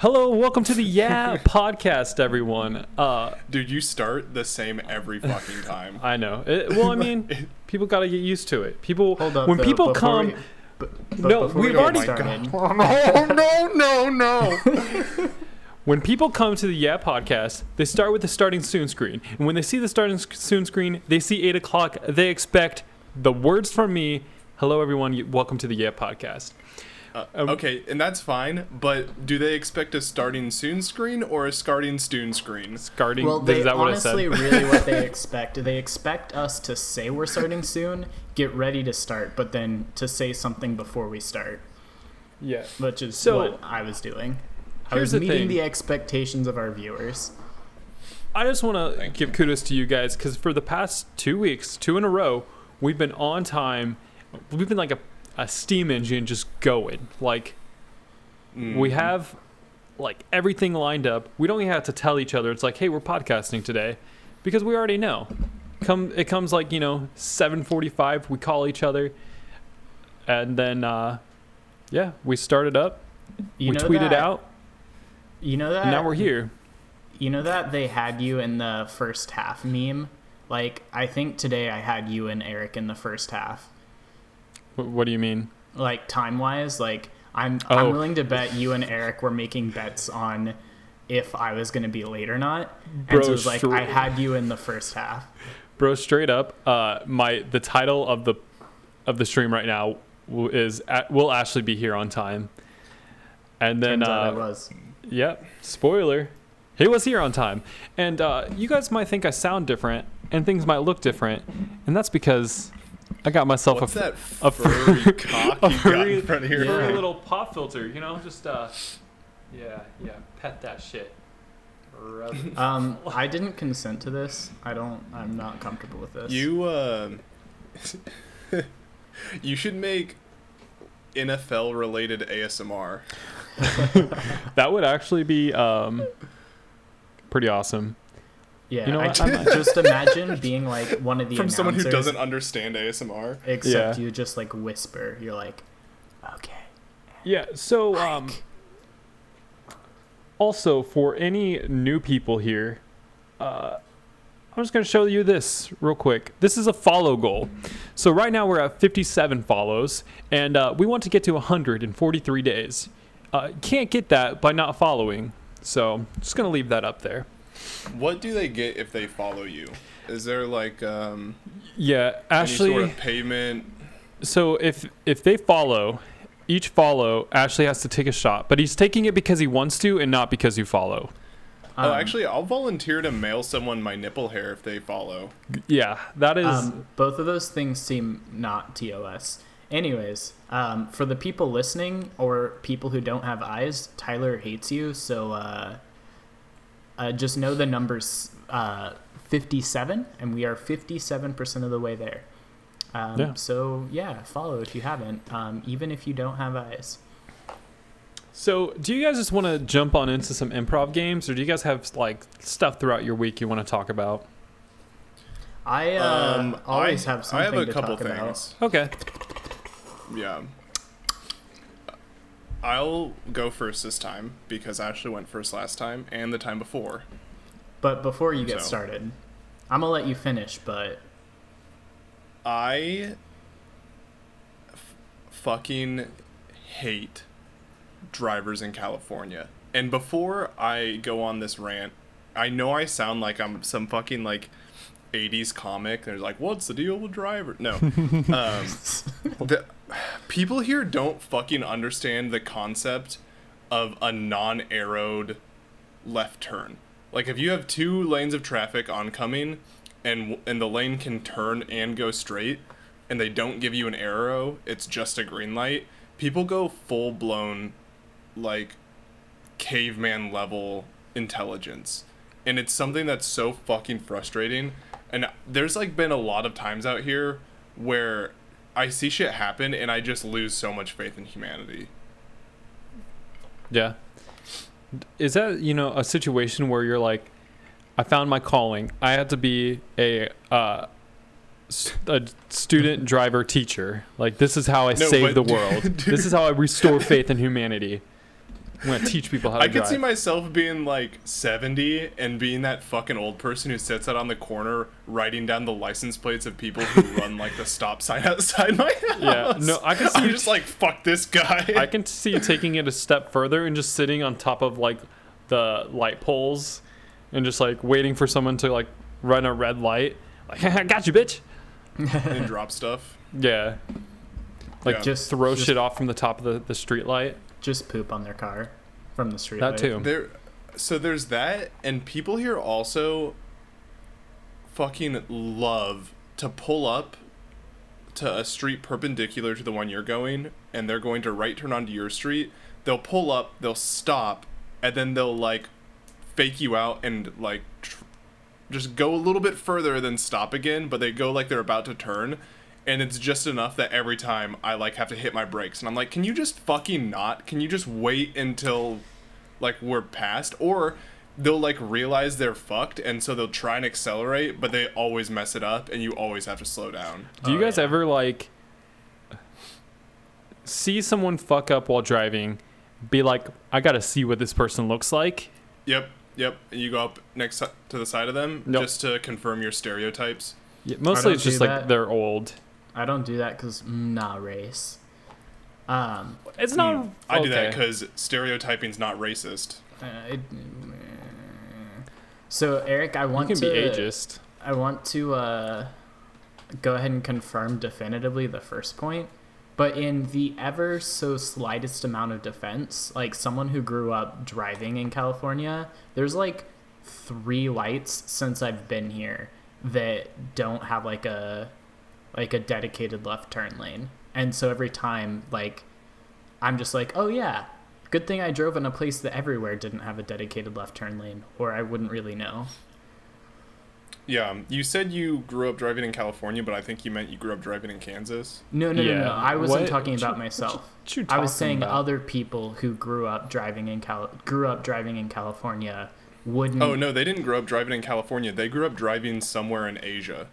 Hello, welcome to the Yeah podcast, everyone. Uh, Dude, you start the same every fucking time. I know. It, well, I mean, people got to get used to it. People, Hold up. when though, people come, we- but, but No, we we've get already- started, Oh, no, no, no. when people come to the Yeah podcast, they start with the starting soon screen, and when they see the starting soon screen, they see eight o'clock. They expect the words from me. Hello, everyone. Welcome to the Yeah podcast. Uh, Um, okay, and that's fine, but do they expect a starting soon screen or a starting soon screen? Starting. well, they is that what I honestly really what they expect. They expect us to say we're starting soon, get ready to start, but then to say something before we start, yeah. which is So, what I was doing. I here's was the meeting thing. the expectations of our viewers. I just want to Thank give kudos to you guys because for the past two weeks, two in a row, we've been on time. We've been like a, a steam engine just going. Like, Mm. we have like everything lined up. We don't even have to tell each other. It's like, hey, we're podcasting today because we already know. Come, it comes like, you know, 745. We call each other. And then, uh, yeah, we started up. You we know tweeted that, out. You know that. And now we're here. You know that they had you in the first half meme. Like I think today I had you and Eric in the first half. What, do you mean? like time wise like i'm Oh. i'm willing to bet you and eric were making bets on if i was going to be late or not. Bro, so it was like i had you in the first half. Bro straight up uh my the title of the of the stream right now is will Ashley be here on time? And then uh was. yep spoiler. He was here on time. And uh you guys might think i sound different and things might look different. And that's because i got myself What's a, that a furry cock a you got furry- in front of here? furry little pop filter you know just uh yeah yeah pet that shit. Um i didn't consent to this. I don't i'm not comfortable with this. You, uh, you should make NFL related ASMR. that would actually be um pretty awesome yeah you know I what, ju- I might- just imagine being like one of the From someone who doesn't understand ASMR. except Yeah. you just like whisper you're like okay Yeah. So, um, also for any new people here, uh, I'm just going to show you this real quick. This is a follow goal. So right now we're at 57 follows, and uh, we want to get to 100 in 43 days. Uh, can't get that by not following. So just going to leave that up there. What do they get if they follow you? Is there like um, Yeah, any Ashley. sort of payment? So if if they follow, each follow Ashley has to take a shot, but he's taking it because he wants to and not because you follow. oh, Um, actually, I'll volunteer to mail someone my nipple hair if they follow. Yeah, that is. Um, both of those things seem not TOS. Anyways, um, for the people listening or people who don't have eyes, Tyler hates you. So uh, uh, just know the number's uh, 57, and we are 57% of the way there. Um, Yeah. So yeah, follow if you haven't, um, even if you don't have eyes. So, do you guys just want to jump on into some improv games, or do you guys have like stuff throughout your week you want to talk about? I uh, um, always I, have something I have a to couple talk about. things. Okay. Yeah. I'll go first this time because Ashley went first last time and the time before. But before you get So. started, I'm gonna let you finish. But I f- fucking hate drivers in California. And before I go on this rant, I know I sound like I'm some fucking like 80s comic. There's like, what's the deal with driver? No. um, the, people here don't fucking understand the concept of a non arrowed left turn. Like if you have two lanes of traffic oncoming and and the lane can turn and go straight and they don't give you an arrow, it's just a green light. People go full blown like caveman level intelligence. And it's something that's so fucking frustrating. And there's like been a lot of times out here where I see shit happen and I just lose so much faith in humanity. Yeah. Is that you know a situation where you're like, I found my calling. I had to be a uh, a student driver teacher. Like this is how I No, save the world. this is how I restore faith in humanity. I'm gonna teach people how to I could drive. see myself being like 70 and being that fucking old person who sits out on the corner writing down the license plates of people who run like the stop sign outside my house. Yeah, no, I can see I'm you just t- like fuck this guy. I can see you taking it a step further and just sitting on top of like the light poles and just like waiting for someone to like run a red light. Like, I got you, bitch. and drop stuff. Yeah. Like Yeah. just throw Just- shit off from the top of the, the street light. Just poop on their car from the street. That light. too. There, so there's that, and people here also fucking love to pull up to a street perpendicular to the one you're going, and they're going to right turn onto your street. They'll pull up, they'll stop, and then they'll like fake you out and like tr- just go a little bit further than stop again, but they go like they're about to turn. And it's just enough that every time I like have to hit my brakes, and I'm like, "Can you just fucking not? Can you just wait until like we're past or they'll like realize they're fucked and so they'll try and accelerate but they always mess it up and you always have to slow down Do you Oh, guys yeah. ever like see someone fuck up while driving? Be like, I gotta see what this person looks like. yep yep and you go up next to the side of them Nope. just to confirm your stereotypes Yeah, mostly it's just like that. they're old. I don't do that because not race. Um, It's not. I do that okay. because stereotyping's not racist uh, it, so Eric, I want you want can to. be ageist. I want to uh, go ahead and confirm definitively the first point. But in the ever so slightest amount of defense, like someone who grew up driving in California, there's like three lights since I've been here that don't have like a like a dedicated left turn lane. And so every time like I'm just like, "Oh yeah, good thing I drove in a place that everywhere didn't have a dedicated left turn lane or I wouldn't really know." yeah um, you said you grew up driving in california but i think you meant you grew up driving in kansas No, no, Yeah. no, no. I wasn't What- talking what you- about myself. What you I was saying about? other people who grew up driving in Cal grew up driving in California wouldn't. oh no they didn't grow up driving in california they grew up driving somewhere in asia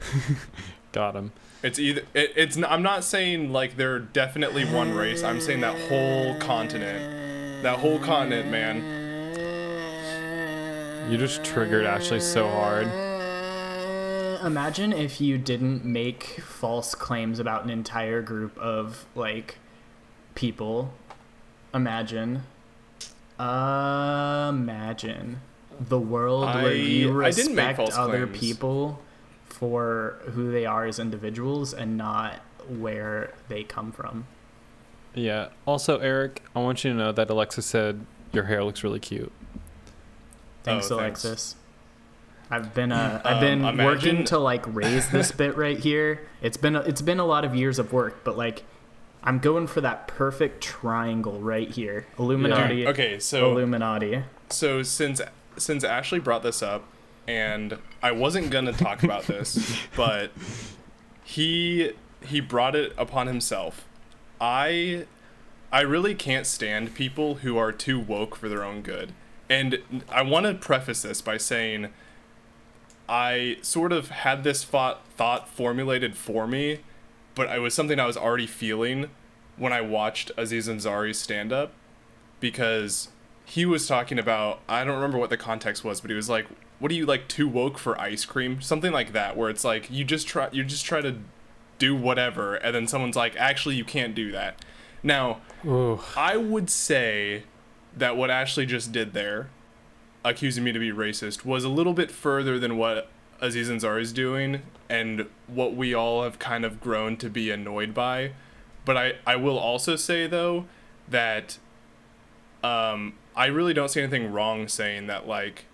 Got him. It's either it, it's. I'm not saying like they're definitely one race. I'm saying that whole continent, that whole continent, man. You just triggered Ashley so hard. Imagine if you didn't make false claims about an entire group of like people. Imagine. Imagine the world where I- you I didn't make respect false other claims. people for who they are as individuals and not where they come from. Yeah. Also, Eric, I want you to know that Alexa said your hair looks really cute. Thanks, Oh, thanks. Alexis. I've been uh, I've Um, been imagine- working to like raise this bit right here. It's been a, it's been a lot of years of work, but like I'm going for that perfect triangle right here. Illuminati. Okay, so Illuminati. so since since Ashley brought this up, and I wasn't gonna talk about this, but he he brought it upon himself. I I really can't stand people who are too woke for their own good. And I want to preface this by saying I sort of had this thought thought formulated for me, but it was something I was already feeling when I watched Aziz Ansari's stand up because he was talking about I don't remember what the context was, but he was like, "What are you like too woke for ice cream?" Something like that, where it's like you just try you just try to do whatever, and then someone's like, "Actually, you can't do that." Now, Ooh. I would say that what Ashley just did there, accusing me to be racist, was a little bit further than what Aziz Ansari is doing and what we all have kind of grown to be annoyed by. But I, I will also say, though, that um, I really don't see anything wrong saying that, like,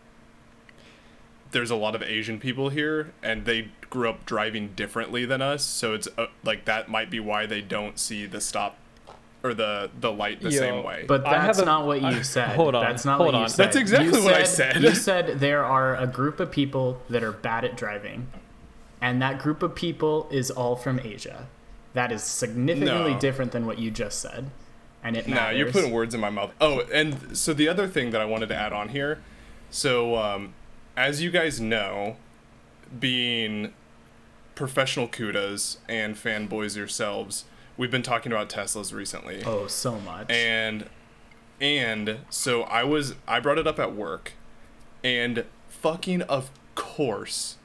there's a lot of Asian people here and they grew up driving differently than us. So it's uh, like that might be why they don't see the stop or the, the light the Yo, same way. But I that's have a- not what you I- said. hold on, That's not hold what you said. That's exactly You what I said. You said there are a group of people that are bad at driving, and that group of people is all from Asia. That is significantly No. different than what you just said, and it No, matters. you're putting words in my mouth. Oh, and so the other thing that I wanted to add on here, so um, as you guys know, being professional kudas and fanboys yourselves, we've been talking about Teslas recently, Oh, so much. and And so I was I brought it up at work and fucking of course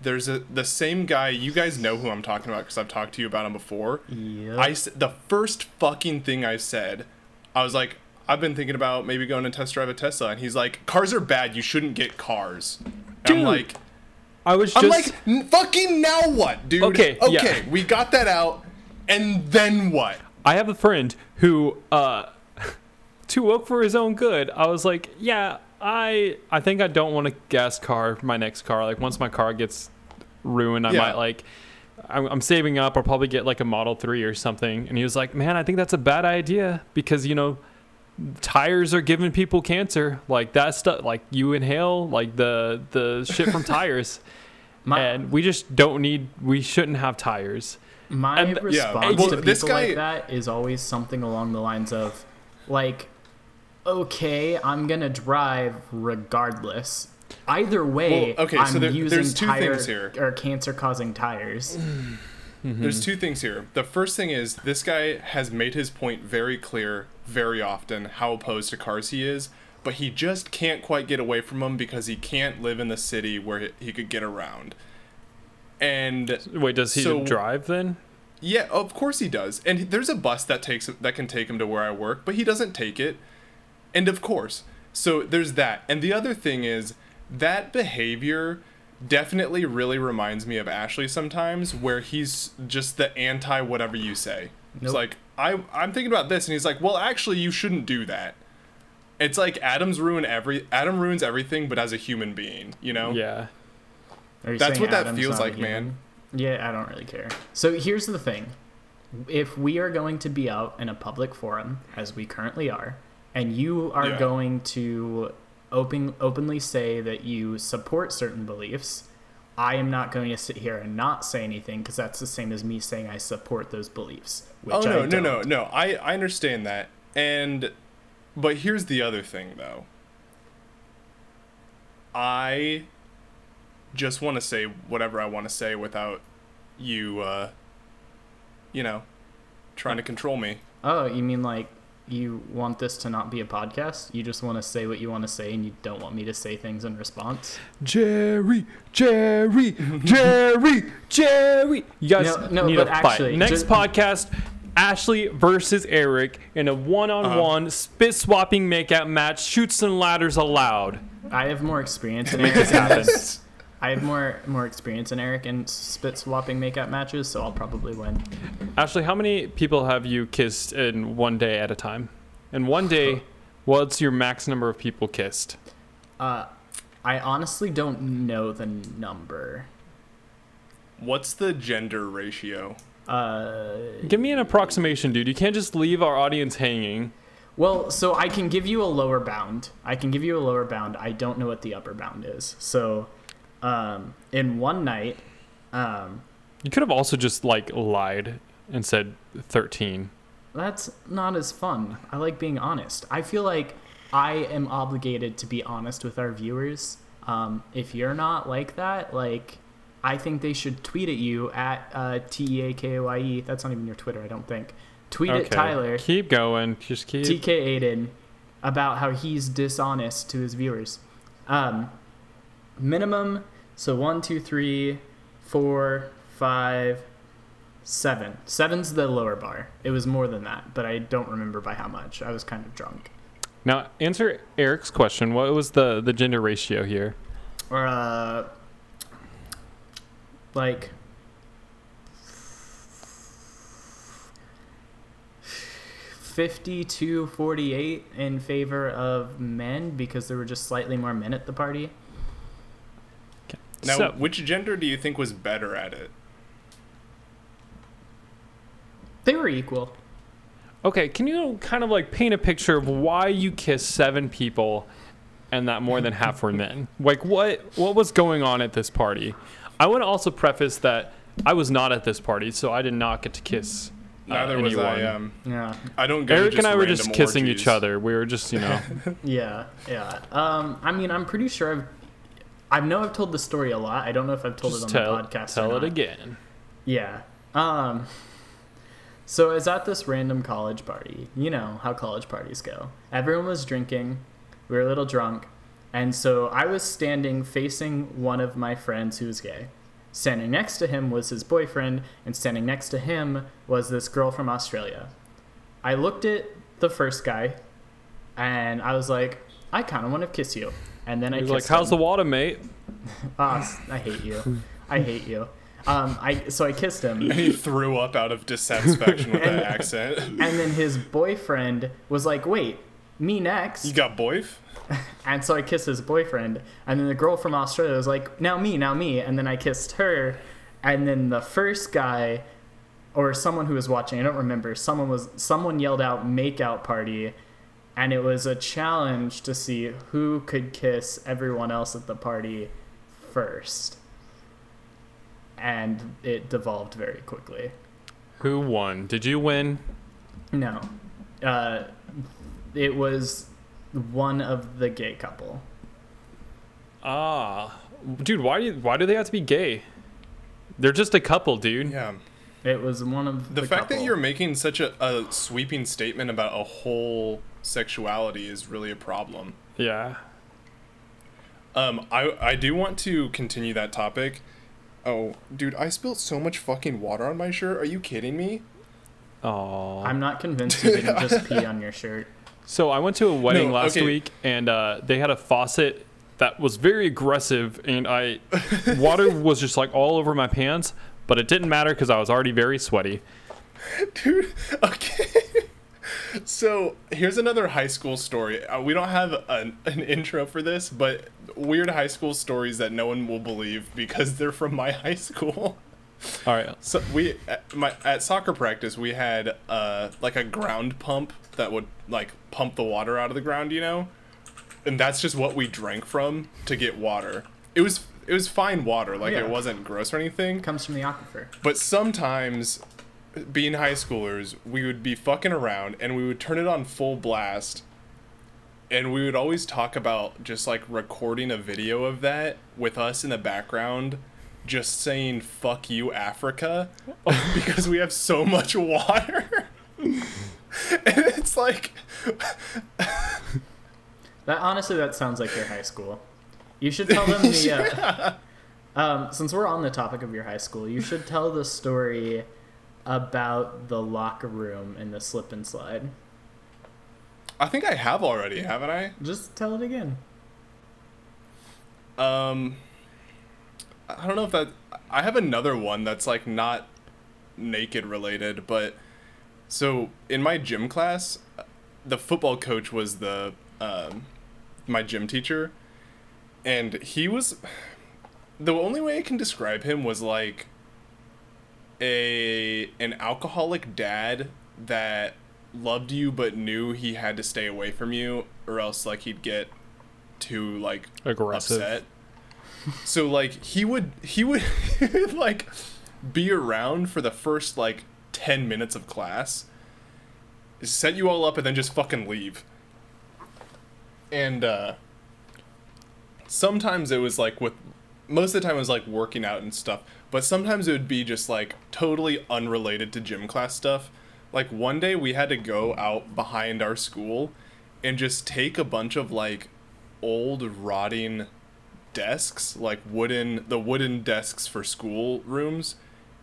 there's a the same guy you guys know who I'm talking about cuz I've talked to you about him before. Yep. I the first fucking thing I said, I was like I've been thinking about maybe going to test drive a Tesla and he's like cars are bad, you shouldn't get cars. And I'm Dude, like I was just. I'm like fucking now what, dude? Okay, Okay, yeah. we got that out and then what? I have a friend who, uh, to work for his own good, I was like, yeah, I, I think I don't want a gas car for my next car. Like once my car gets ruined, I Yeah. might like, I'm, I'm saving up. I'll probably get like a Model Three or something. And he was like, man, I think that's a bad idea because you know, tires are giving people cancer. Like that stuff, like you inhale like the the shit from tires, my and we just don't need. We shouldn't have tires. my and- Yeah, response well, to people this guy- like that is always something along the lines of, like, okay, I'm gonna drive regardless. Either way, Well, okay, I'm so there- using there's two tire things here. or cancer-causing tires. Mm-hmm. There's two things here. The first thing is this guy has made his point very clear very often how opposed to cars he is, but he just can't quite get away from them because he can't live in the city where he- he could get around. And Wait, does he So- drive then? yeah, of course he does. And there's a bus that takes that can take him to where I work, but he doesn't take it. And of course, so there's that. And the other thing is that behavior definitely really reminds me of Ashley sometimes, where he's just the anti whatever you say. It's like I I'm thinking about this, and he's like, well, actually, you shouldn't do that. It's like Adam's ruin every Adam ruins everything, but as a human being, you know. Yeah. Are you That's saying what that feels like, man. Yeah, I don't really care. So here's the thing. If we are going to be out in a public forum, as we currently are, and you are Yeah. going to open, openly say that you support certain beliefs, I am not going to sit here and not say anything because that's the same as me saying I support those beliefs. Which oh no, no, no, no. I I understand that, and but here's the other thing though. I just want to say whatever I want to say without you, uh, you know, trying to control me. Oh, you mean like you want this to not be a podcast? You just want to say what you want to say and you don't want me to say things in response? Jerry, Jerry, Jerry, Jerry. You guys No, no, need but a fight. actually, Next just- podcast, Ashley versus Eric in a one-on-one uh-huh. spit swapping makeout match. Chutes and ladders allowed. I have more experience in Make this happen. I have more more experience in Eric in spit swapping makeup matches, so I'll probably win. Ashley, how many people have you kissed in one day at a time? In one day, what's your max number of people kissed? Uh, I honestly don't know the number. What's the gender ratio? Uh, Give me an approximation, dude. You can't just leave our audience hanging. well, so I can give you a lower bound. I can give you a lower bound. I don't know what the upper bound is. So, um, in one night, um, You could have also just like lied and said 13. That's not as fun. I like being honest. I feel like I am obligated to be honest with our viewers. Um, if you're not like that, like, I think they should tweet at you at uh, T E A K O I E. That's not even your Twitter, I don't think. Tweet at Tyler, Keep going. Just keep. TK Aiden, about how he's dishonest to his viewers. Um, minimum, so one, two, three, four, five, seven. Seven's the lower bar. It was more than that, but I don't remember by how much. I was kind of drunk. Now, answer Eric's question. What was the, the gender ratio here? Or, uh, like, fifty-two forty-eight in favor of men because there were just slightly more men at the party. Now, So- which gender do you think was better at it? They were equal. Okay, can you kind of like paint a picture of why you kissed seven people and that more than half were men? Like what what was going on at this party? I want to also preface that I was not at this party, so I did not get to kiss. uh, Neither was I. anyone. Um, Yeah. I don't go. Eric and I were just kissing orgies. each other. We were just, you know. Yeah, yeah. Um, I mean, I'm pretty sure I've, I know I've told the story a lot. I don't know if I've told just it on tell, the podcast. tell it again. Yeah. Um. So I was at this random college party. You know how college parties go. Everyone was drinking. We were a little drunk. And so I was standing facing one of my friends who's gay. Standing next to him was his boyfriend, and standing next to him was this girl from Australia. I looked at the first guy, and I was like, I kind of want to kiss you. And then I He's kissed like, "How's the water, mate?" Ah, I hate you. I hate you. Um, I so I kissed him, And he threw up out of dissatisfaction with that accent. and then his boyfriend was like, "Wait, me next." You got boyf? And so I kissed his boyfriend, and then the girl from Australia was like, "Now me, now me," and then I kissed her, and then the first guy, or someone who was watching, I don't remember. Someone was someone yelled out "make out party," and it was a challenge to see who could kiss everyone else at the party first, and it devolved very quickly. Who won? Did you win? No, uh, it was one of the gay couple. Ah, dude, why do you, why do they have to be gay? They're just a couple, dude. Yeah. It was one of The, the, fact couple. that you're making such a, a sweeping statement about a whole sexuality is really a problem. Yeah. Um, I I do want to continue that topic. Oh, dude, I spilled so much fucking water on my shirt. Are you kidding me? Oh. I'm not convinced you didn't just pee on your shirt. So I went to a wedding No, last okay. week, and uh, they had a faucet that was very aggressive, and I water was just like all over my pants, but it didn't matter because I was already very sweaty. Dude, okay. So here's another high school story. Uh, we don't have an, an intro for this, but weird high school stories that no one will believe because they're from my high school. All right. So we at, my at soccer practice we had uh like a ground pump that would like pump the water out of the ground, you know, and that's just what we drank from to get water. It was it was fine water, like Yeah. it wasn't gross or anything. Comes from the aquifer. But sometimes, being high schoolers, we would be fucking around and we would turn it on full blast. And we would always talk about just like recording a video of that with us in the background, just saying "fuck you, Africa," because we have so much water. and it's like, That honestly, that sounds like your high school. You should tell them the. Uh, um, since we're on the topic of your high school, you should tell the story about the locker room and the slip and slide. I think I have already, haven't I? Just tell it again. Um, I don't know if that. I have another one that's like not naked related, but so in my gym class, the football coach was the um, my gym teacher, and he was the only way I can describe him was like a an alcoholic dad that loved you but knew he had to stay away from you or else like he'd get too like Aggressive. upset. So like he would he would like be around for the first like 10 minutes of class, set you all up and then just fucking leave. And uh sometimes it was like with most of the time it was like working out and stuff, but sometimes it would be just like totally unrelated to gym class stuff. Like one day we had to go out behind our school and just take a bunch of like old rotting desks, like wooden the wooden desks for school rooms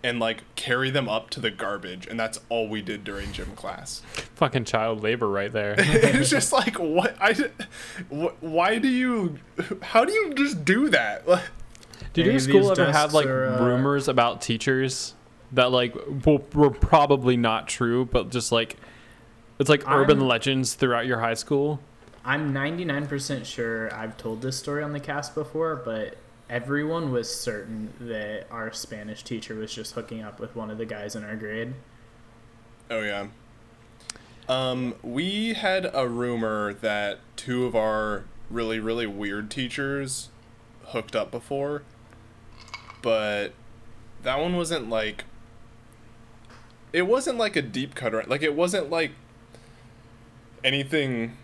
and like carry them up to the garbage and that's all we did during gym class. Fucking child labor right there. it's just like what I wh- why do you how do you just do that? Did Any your school these ever have like are, uh, rumors about teachers that like w- were probably not true, but just like it's like urban I'm- legends throughout your high school? I'm 99% sure I've told this story on the cast before, but everyone was certain that our Spanish teacher was just hooking up with one of the guys in our grade. Oh yeah. Um, we had a rumor that two of our really really weird teachers hooked up before, but that one wasn't like. It wasn't like a deep cut, or like it wasn't like anything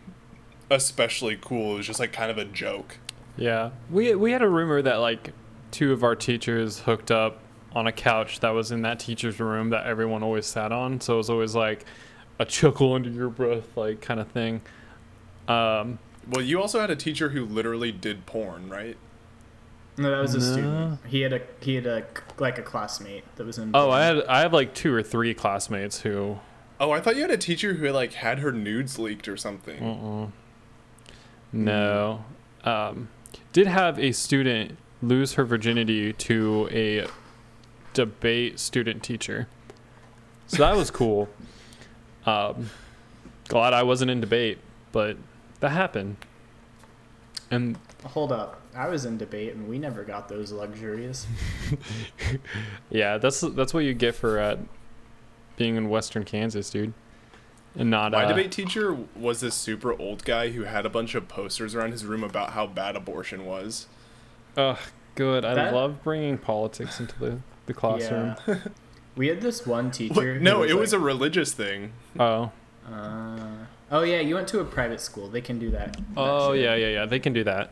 especially cool. It was just like kind of a joke. Yeah. We we had a rumor that like two of our teachers hooked up on a couch that was in that teacher's room that everyone always sat on. So it was always like a chuckle under your breath, like kind of thing. Um, Well, you also had a teacher who literally did porn, right? No, that was a No. student. He had a he had a like a classmate that was in. oh, I had I had like two or three classmates who. Oh, I thought you had a teacher who had like had her nudes leaked or something. Uh-uh. No. Um, did have a student lose her virginity to a debate student teacher. So that was cool. Um, glad I wasn't in debate, but that happened. And Hold up, I was in debate and we never got those luxuries. yeah, that's that's what you get for uh, being in Western Kansas, dude. And not My uh, debate teacher was this super old guy who had a bunch of posters around his room about how bad abortion was. Ugh, good. I That- love bringing politics into the the classroom. Yeah. we had this one teacher. who No, it was like, a religious thing. Oh. Uh, oh yeah, you went to a private school. They can do that. that Oh shit. yeah, yeah, yeah. They can do that.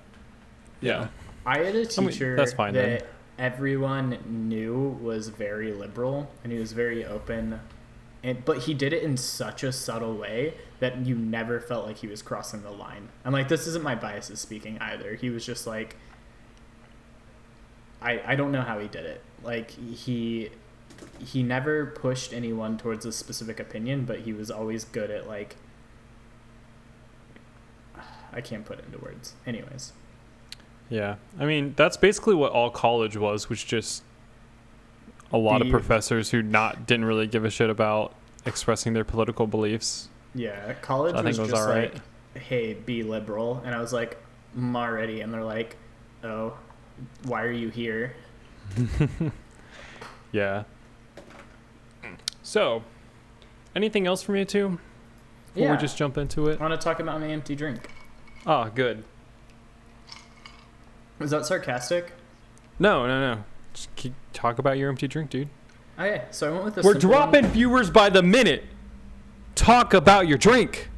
Yeah. I had a I mean, teacher that's fine then. that everyone knew was very liberal and he was very open, and but he did it in such a subtle way that you never felt like he was crossing the line. I'm like, this isn't my biases speaking either. He was just like, I I don't know how he did it. Like he he never pushed anyone towards a specific opinion, but he was always good at like. I can't put it into words. Anyways. Yeah. I mean, that's basically what all college was, which just a lot of professors who not didn't really give a shit about expressing their political beliefs. Yeah, college I think was, was just alright. like, hey, be liberal, and I was like, I'm already, and they're like, oh, why are you here? Yeah. So, anything else from you two? Before yeah, we just jump into it? I want to talk about my empty drink. Ah, good. Was that sarcastic? No, no, no. Just keep, talk about your empty drink, dude. Okay, so I went with the. We're simple dropping One. viewers by the minute. Talk about your drink.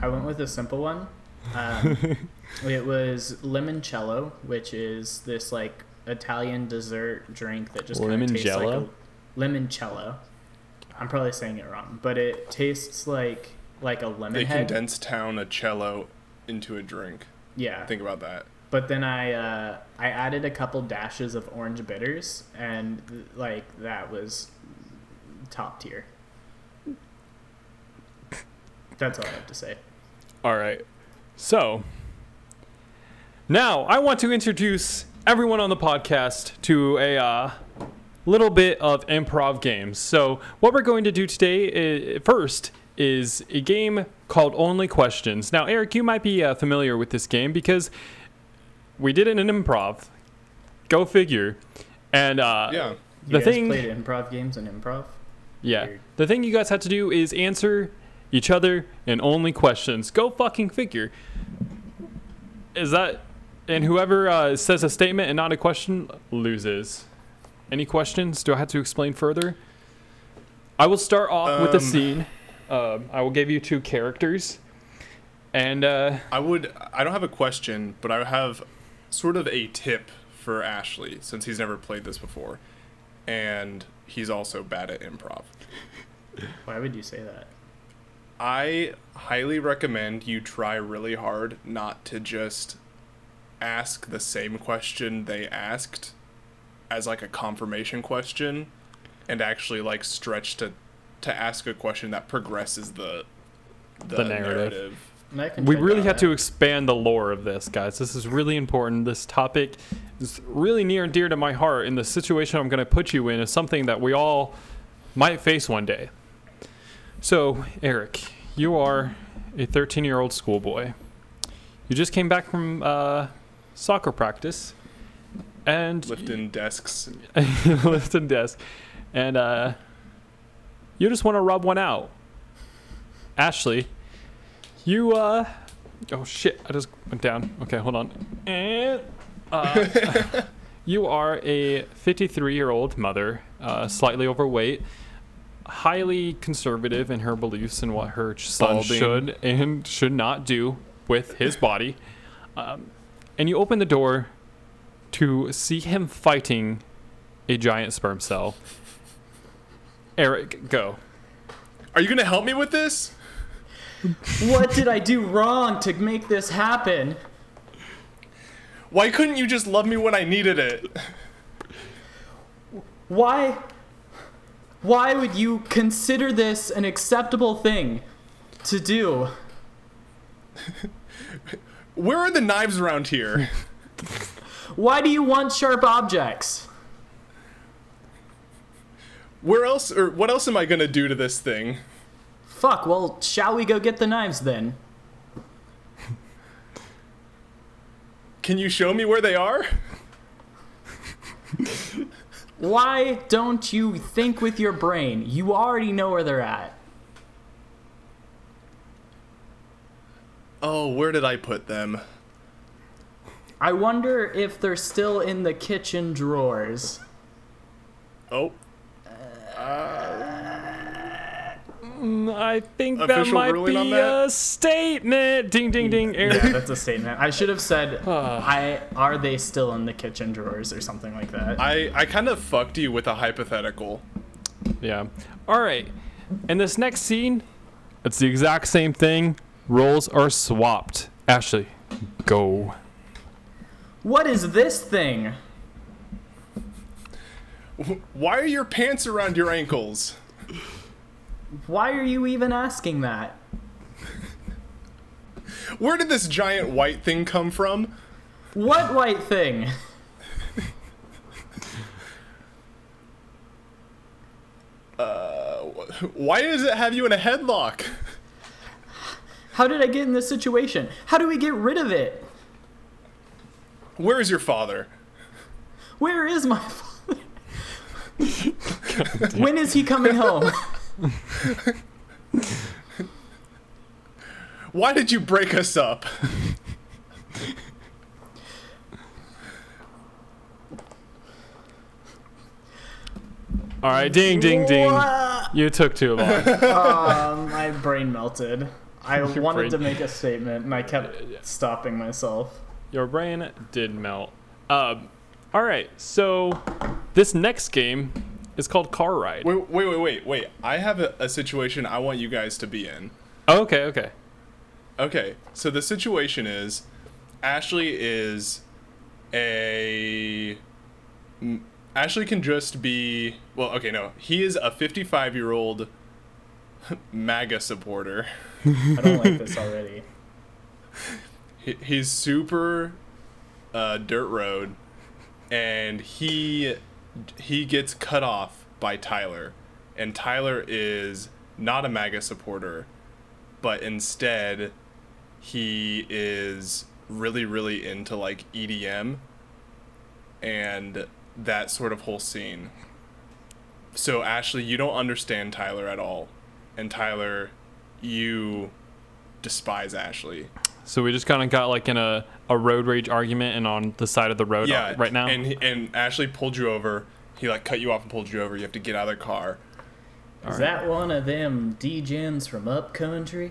I went with a simple one. Um, it was limoncello, which is this like Italian dessert drink that just kind of tastes like a Limoncello? limoncello. I'm probably saying it wrong, but it tastes like like a lemon They head. condensed down a cello into a drink. yeah, Think about that. But then I uh, I added a couple dashes of orange bitters, and like that was top tier. That's all I have to say. All right. So, now I want to introduce everyone on the podcast to a uh, little bit of improv games. So, what we're going to do today i first is a game called Only Questions. Now, Eric, you might be uh, familiar with this game because we did it in improv. Go figure. And uh, Yeah. You the guys thing, played improv games and improv. yeah, Weird. the thing you guys have to do is answer each other in only questions. Go fucking figure. Is that and whoever uh, says a statement and not a question loses. Any questions? Do I have to explain further? I will start off with a Um, scene. Um, I will give you two characters, and uh, I would. I don't have a question, but I have sort of a tip for Ashley since he's never played this before, and he's also bad at improv. Why would you say that? I highly recommend you try really hard not to just ask the same question they asked as like a confirmation question and actually like stretch to to ask a question that progresses the the, The narrative. narrative. And I can we really on have that. to expand the lore of this, guys. This is really important. This topic is really near and dear to my heart, and the situation I'm going to put you in is something that we all might face one day. So, Eric, you are a 13 year old schoolboy. You just came back from uh, soccer practice and Lifting desks. lifting desk, and uh, you just want to rub one out. Ashley, you uh, oh shit, I just went down. Okay, hold on. And uh, you are a 53 year old mother, uh, slightly overweight, highly conservative in her beliefs and what her son Balding. should and should not do with his body. Um, and you open the door to see him fighting a giant sperm cell. Eric, go. Are you gonna help me with this? What did I do wrong to make this happen? Why couldn't you just love me when I needed it? Why? Why would you consider this an acceptable thing to do? Where are the knives around here? Why do you want sharp objects? Where else or what else am I gonna do to this thing? Fuck, well, shall we go get the knives then? Can you show me where they are? Why don't you think with your brain? You already know where they're at. Oh, where did I put them? I wonder if they're still in the kitchen drawers. Oh, Mm, I think that might be that? a statement. Ding, ding, ding. Eric. Yeah, that's a statement. I should have said, Ah. I are they still in the kitchen drawers or something like that. I I kind of fucked you with a hypothetical. Yeah. All right. In this next scene, it's the exact same thing. Roles are swapped. Ashley, go. What is this thing? Why are your pants around your ankles? Why are you even asking that? Where did this giant white thing come from? What white thing? Uh, wh- Why does it have you in a headlock? How did I get in this situation? How do we get rid of it? Where is your father? Where is my father? when is he coming home? Why did you break us up? All right. Ding, ding, ding. What? You took too long. Um, my brain melted. I Your wanted brain- to make a statement and I kept stopping myself. Your brain did melt. Um, all right. So this next game is called Car Ride. Wait, wait, wait, wait, wait. I have a, a situation I want you guys to be in. Oh, okay. Okay. Okay, so the situation is Ashley is a. Ashley can just be. Well, okay, no. He is a 55 year old MAGA supporter. I don't like this already. He, he's super uh, dirt road, and he he gets cut off by Tyler, and Tyler is not a MAGA supporter, but instead he is really really into like EDM and that sort of whole scene. So Ashley, you don't understand Tyler at all, and Tyler, you despise Ashley. So we just kind of got like in a, a road rage argument and on the side of the road yeah, right now. And and Ashley pulled you over. He like cut you off and pulled you over. You have to get out of the car. Is that one of them D-gens from Upcountry?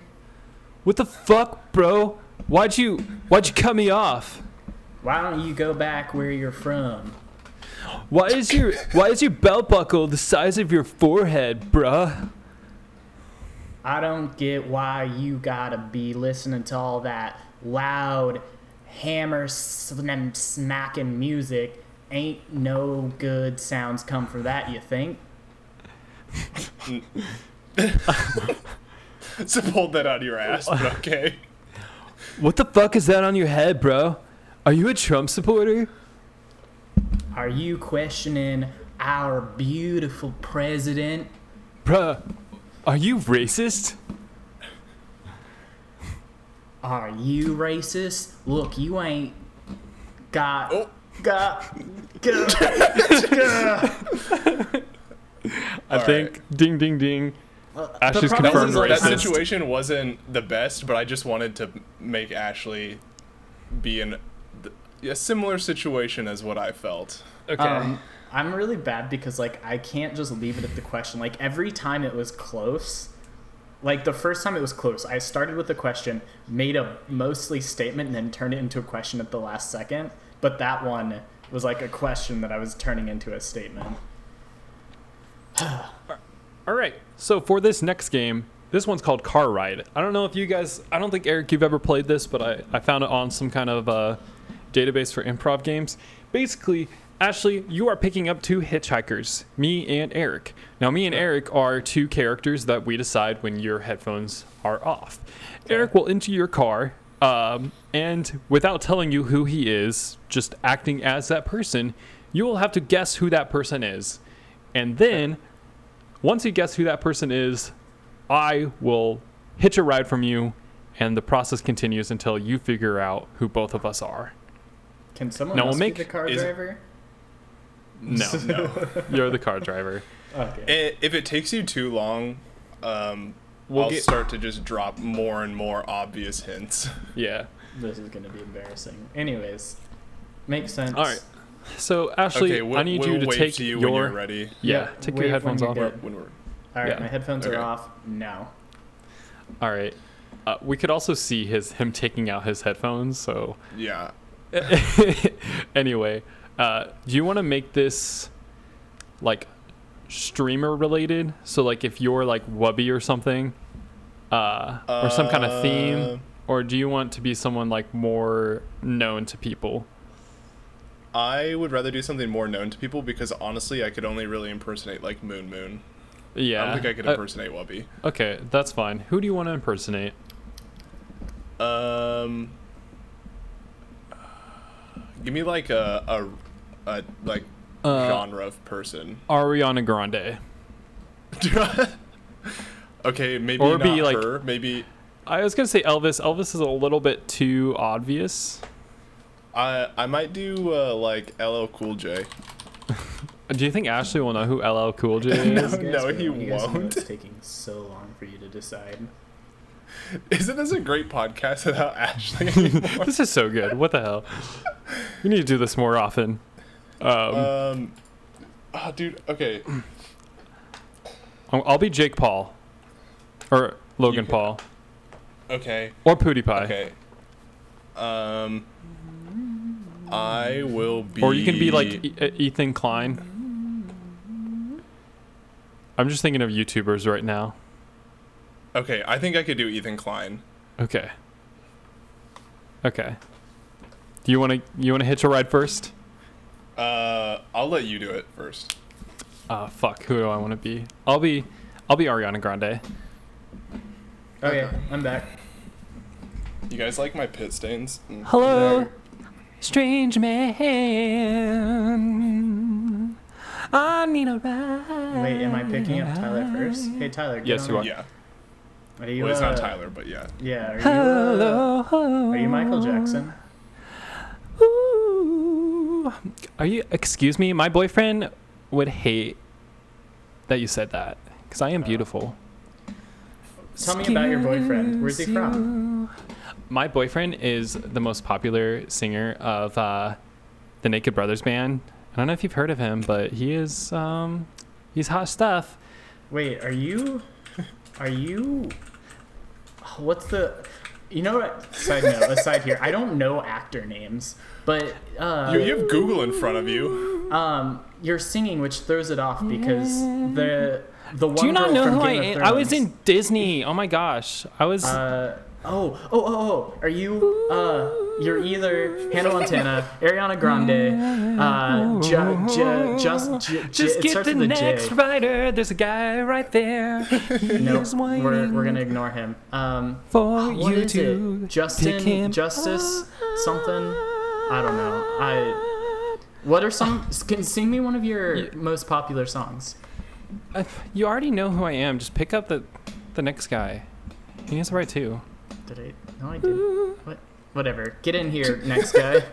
what the fuck, bro? Why'd you why'd you cut me off? Why don't you go back where you're from? Why is your why is your belt buckle the size of your forehead, bruh? I don't get why you gotta be listening to all that loud hammer slam smacking music. Ain't no good sounds come from that, you think? so pulled that out of your ass, but okay. What the fuck is that on your head, bro? Are you a Trump supporter? Are you questioning our beautiful president? Bruh, are you racist? Are you racist? Look, you ain't got Oh. got got. I think ding ding ding. Ashley's problem confirmed is, like, That situation wasn't the best, but I just wanted to make Ashley be in a similar situation as what I felt. Okay. Um, I'm really bad because like I can't just leave it at the question. Like every time it was close, like the first time it was close, I started with a question, made a mostly statement, and then turned it into a question at the last second. But that one, was like a question that I was turning into a statement. All right. So for this next game, this one's called Car Ride. I don't know if you guys, I don't think Eric, you've ever played this, but I, I found it on some kind of uh, database for improv games. Basically, Ashley, you are picking up two hitchhikers, me and Eric. Now, me and Eric are two characters that we decide when your headphones are off. Eric will enter your car, um, and without telling you who he is, just acting as that person, you will have to guess who that person is. And then, once you guess who that person is, I will hitch a ride from you, and the process continues until you figure out who both of us are. Can someone No, else make- be the car is- driver? No, No. you're the car driver. Okay. I- if it takes you too long, um, We'll I'll get- start to just drop more and more obvious hints. Yeah. This is gonna be embarrassing. Anyways, makes sense. All right. So Ashley, okay, we'll, I need we'll you to wave take to you your when you're ready. yeah, Yeah, take your headphones you're off. good. When we're All right, Yeah. my headphones Okay. are off now. All right. Uh, we could also see his him taking out his headphones. So yeah. anyway, uh, do you want to make this like streamer related? So like if you're like Wubby or something, uh, or some kind of Uh, theme, or do you want to be someone like more known to people? I would rather do something more known to people because honestly, I could only really impersonate like Moon Moon. Yeah. I don't think I could Uh, impersonate Wubby. okay, that's fine. Who do you want to impersonate? Um, give me like a a, a like Uh, genre of person. Ariana Grande. okay, maybe Or not be like- her. Maybe I was gonna say Elvis. Elvis is a little bit too obvious. I I might do uh, like LL Cool J. Do you think Ashley will know who LL Cool J No. is? You guys no, he you won't. It's taking so long for you to decide. Isn't this a great podcast without Ashley anymore? this is so good. What the hell? We need to do this more often. Um, um, oh, dude. Okay, I'll I'll be Jake Paul, or Logan Paul, okay, or PewDiePie, okay. Um, I will be. or you can be like E- Ethan Klein. I'm just thinking of YouTubers right now. Okay, I think I could do Ethan Klein. Okay. Okay. Do you want to you want to hitch a ride first? Uh, I'll let you do it first. Uh, fuck. Who do I want to be? I'll be, I'll be Ariana Grande. Okay, yeah, I'm back. You guys like my pit stains? Mm. Hello, strange man. I need a ride. Wait, am I picking up Tyler first? Hey Tyler. get Yes, on you it. are. Yeah. Are you? Well, it's uh, not Tyler, but yeah. Yeah. Are you? Uh, Hello. are you Michael Jackson? Are you? Excuse me. My boyfriend would hate that you said that because I am Oh. beautiful. Tell me about your boyfriend. Where's he from? My boyfriend is the most popular singer of uh, the Naked Brothers band. I don't know if you've heard of him, but he is um, he's hot stuff. Wait, are you? Are you? What's the? You know what? Side note, aside here, I don't know actor names, but uh, You, you have Google in front of you. um, you're singing, which throws it off because the the one Do you not know who I Game am? I was in Disney. Oh my gosh, I was. Uh, oh, oh, oh, oh! Are you? Uh, you're either Hannah Montana, Ariana Grande, uh, ju- ju- just, ju- ju- just get the a J. next rider. There's a guy right there. He's we're, we're gonna ignore him. Um, for you to? Justin, Justice, something. I don't know. I. What are some? Can sing me one of your most popular songs. Uh, You already know who I am. Just pick up the the next guy. He has the right too. Did I? No, I didn't. What? Whatever. Get in here, next guy.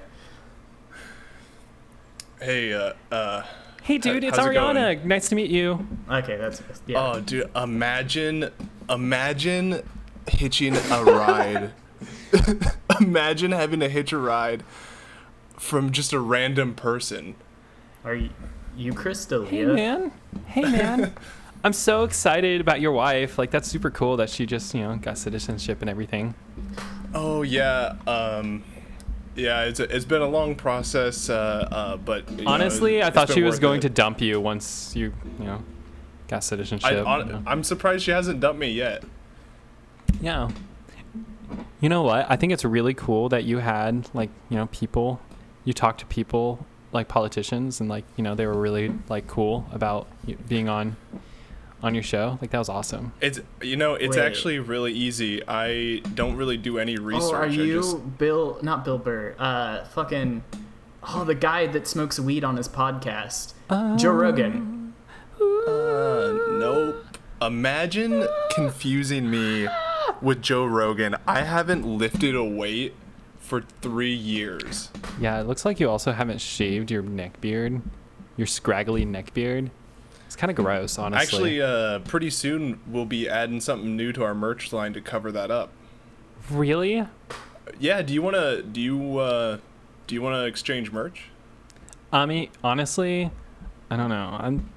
Hey, uh, uh, Hey, dude, it's how's it going? Ariana. Nice to meet you. Okay, that's yeah. oh, dude, imagine, imagine hitching a ride. imagine having to hitch a ride from just a random person. Are you, you Chris D'Elia? Hey, man. Hey, man. I'm so excited about your wife. Like, that's super cool that she just, you know, got citizenship and everything. Oh yeah, um, Yeah, it's a, it's been a long process, uh, uh, but you know, Honestly, I thought she was going it. to dump you once you, you know, got citizenship. I, you hon- know. I'm surprised she hasn't dumped me yet. Yeah. You know what? I think it's really cool that you had like, you know, people you talked to people like politicians and like, you know, they were really like cool about being on on your show. Like that was awesome. It's you know it's Wait. actually really easy. I don't really do any research. Oh, are you just- Bill? Not Bill Burr. Uh, fucking. Oh, the guy that smokes weed on his podcast, Joe Rogan. Uh, nope. Imagine confusing me with Joe Rogan. I haven't lifted a weight for three years. Yeah, it looks like you also haven't shaved your neck beard. Your scraggly neck beard. Kind of gross, honestly. Actually, uh, pretty soon we'll be adding something new to our merch line to cover that up. really? Yeah. Do you wanna? Do you? Uh, do you wanna exchange merch? I mean, honestly, I don't know. I'm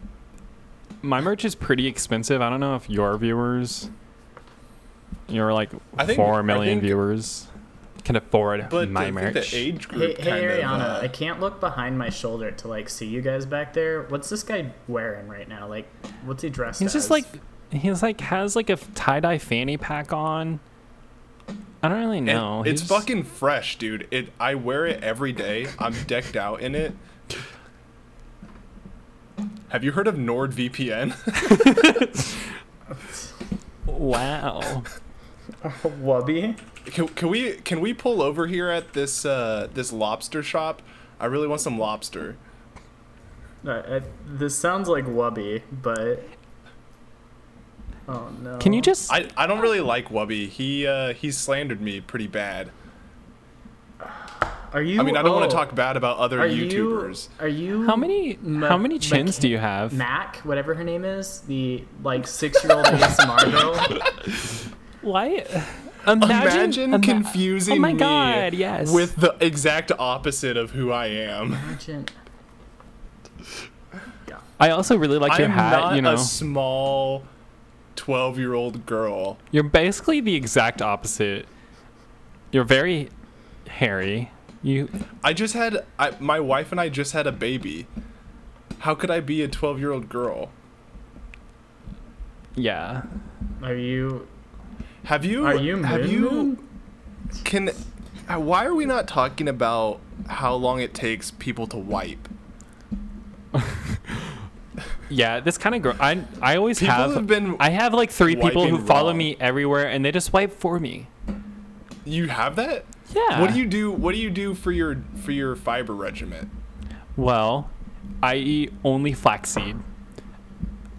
my merch is pretty expensive. I don't know if your viewers, your like think- four I think- viewers, can afford But my merch. the age Hey, group hey kind of. Ariana, uh, I can't look behind my shoulder to like see you guys back there. What's this guy wearing right now? Like, what's he dressed He's as? just like he's like has like a tie dye fanny pack on. I don't really and know. it's He's- fucking fresh, dude. It. I wear it every day. I'm decked out in it. Have you heard of NordVPN? wow. Wubby. can, can we can we pull over here at this uh, this lobster shop? I really want some lobster. Uh, uh, this sounds like Wubby, but oh no. Can you just I, I don't really like Wubby. He uh, he slandered me pretty bad. Are you? I mean, I don't want oh, to talk bad about other Are YouTubers. you? Are you? how many Ma- how many chins Mac- do you have? Mac, whatever her name is, the like six-year-old ASMR girl. Why? Imagine, Imagine ima- confusing Oh my me god! Yes. with the exact opposite of who I am. Imagine. I also really like your I'm hat. not you know, a small twelve-year-old girl. you're basically the exact opposite. You're very hairy. You I just had I, my wife and I just had a baby. How could I be a twelve-year-old girl? yeah. Are you? Have you? Are you? Have Moon you? Moon? Can? uh, Why are we not talking about how long it takes people to wipe? Yeah, this kind of gr- I I always People have, have been I have like three people who wiping follow wrong. me everywhere and they just wipe for me. You have that? Yeah. What do you do? What do you do for your for your fiber regiment? Well, I eat only flaxseed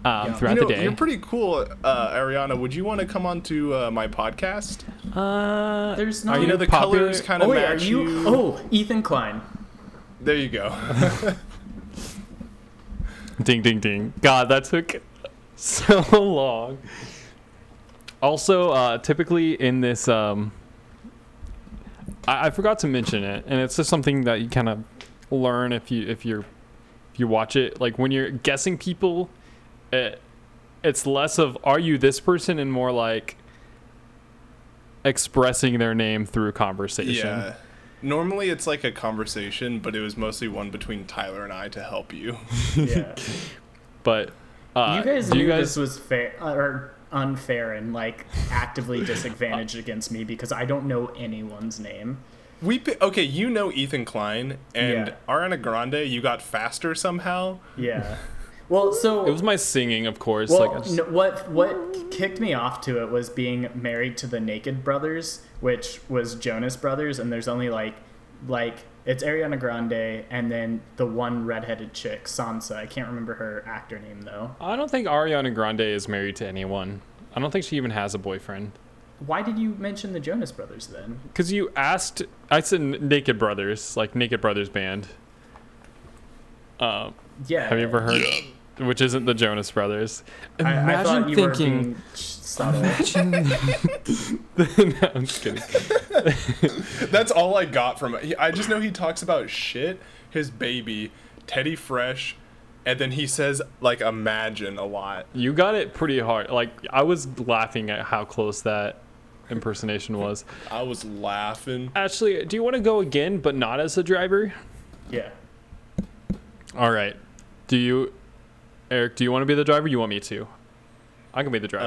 um, Yeah. throughout you know, the day. You're pretty cool, uh, Ariana. Would you want to come on to uh, my podcast? uh, There's are no- you You know, the popular? colors kind of Oh wait, match are you? Oh, Ethan Klein. There you go. Ding ding ding. God, that took so long. Also, uh, typically in this, um, I, I forgot to mention it, and it's just something that you kind of learn if you if you're if you watch it. Like when you're guessing people, it, it's less of are you this person and more like expressing their name through conversation. yeah. Normally it's like a conversation, but it was mostly one between Tyler and I to help you. Yeah. But uh, you guys do knew you guys this was fair or unfair and like actively disadvantaged against me because I don't know anyone's name. We okay, you know Ethan Klein and Yeah. Ariana Grande. You got faster somehow. Yeah. Well, so It was my singing, of course. Well, like just- no, what what kicked me off to it was being married to the Naked Brothers, which was Jonas Brothers, and there's only like like it's Ariana Grande and then the one redheaded chick, Sansa. I can't remember her actor name though. I don't think Ariana Grande is married to anyone. I don't think she even has a boyfriend. Why did you mention the Jonas Brothers then? Because you asked, I said Naked Brothers, like Naked Brothers band. Uh, Yeah. have you ever heard? Which isn't the Jonas Brothers. I, I thought you were being subtle. Imagine. no, I'm just kidding. That's all I got from it. I just know he talks about shit, his baby, Teddy Fresh, and then he says like imagine a lot. You got it pretty hard. Like I was laughing at how close that impersonation was. I was laughing. Ashley, do you want to go again, but not as a driver? Yeah. All right. Do you, Eric? Do you want to be the driver? You want me to? I can be the driver.